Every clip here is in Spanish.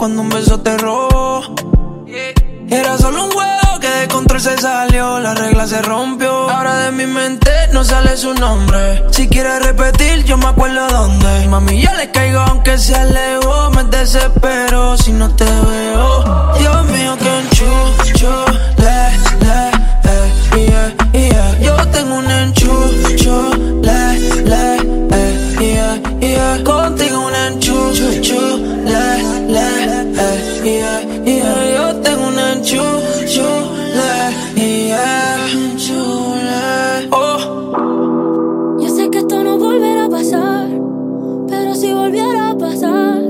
cuando un beso te robó. Era solo un juego que de control se salió, la regla se rompió. Ahora de mi mente no sale su nombre. Si quieres repetir, yo me acuerdo dónde. Mami, ya le caigo aunque se alejó. Me desespero si no te veo. Dios mío, que enchucho, le, eh, yeah, yeah. Yo tengo un enchucho, le, yeah, chule. Oh. Yo sé que esto no volverá a pasar, pero si volviera a pasar,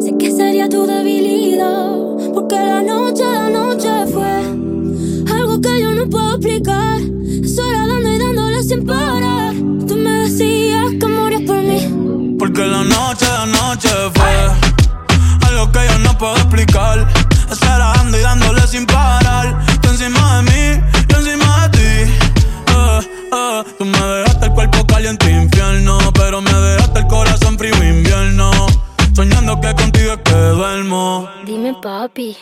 sé que sería tu debilidad. Porque la noche, la noche fue algo que yo no puedo explicar. Soñando que contigo es que duermo. Dime, papi.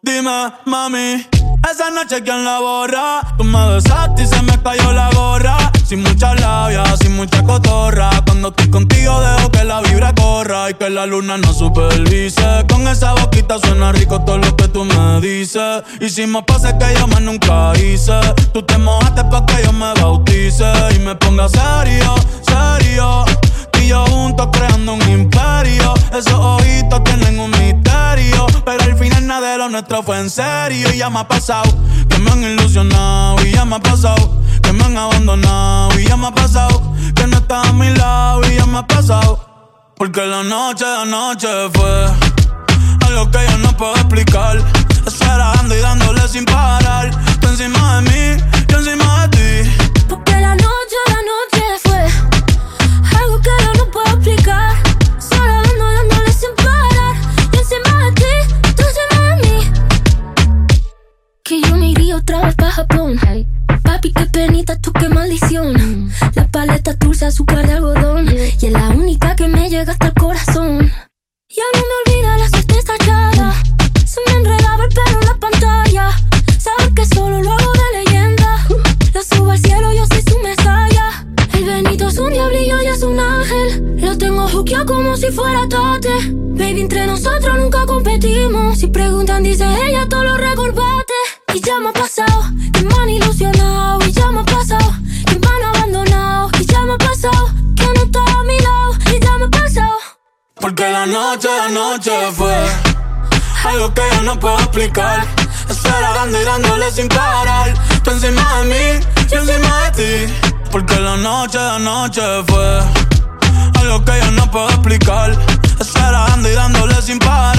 Dime, mami, esa noche quién la borra. Tú me besaste y se me cayó la gorra. Sin mucha labia, sin mucha cotorra. Cuando estoy contigo dejo que la vibra corra y que la luna no supervise. Con esa boquita suena rico todo lo que tú me dices. Hicimos pases que yo más nunca hice. Tú te mojaste pa' que yo me bautice y me ponga serio. Esos ojitos tienen un misterio. Pero al final nada de lo nuestro fue en serio. Y ya me ha pasado que me han ilusionado. Y ya me ha pasado que me han abandonado. Y ya me ha pasado que no estás a mi lado. Y ya me ha pasado. Porque la noche, la noche fue algo que yo no puedo explicar. Esperando y dándole sin parar. Otra vez pa' Japón. Papi, qué penita, tú qué maldición. La paleta dulce, azúcar de algodón. Y es la única que me llega hasta el corazón. Ya no me olvida la suerte estallada. Se me enredaba el pelo en la pantalla. Sabes que solo lo hago de leyenda. Lo subo al cielo, yo soy su mesaya. El Benito es un diablillo y es un ángel. Lo tengo juqueado como si fuera tate. Baby, entre nosotros nunca competimos. Si preguntan, dice ella, todo lo recordate. Y ya me ha pasado, que me han ilusionado. Y ya me ha pasado, que me han abandonado. Y ya me ha pasado, que no está a mi lado. Y ya me ha pasado. Porque la noche, la noche fue algo que yo no puedo explicar. Esperando y dándole sin parar. Tú encima de mí, yo encima de ti. Porque la noche, la noche fue algo que yo no puedo explicar. Esperando y dándole sin parar.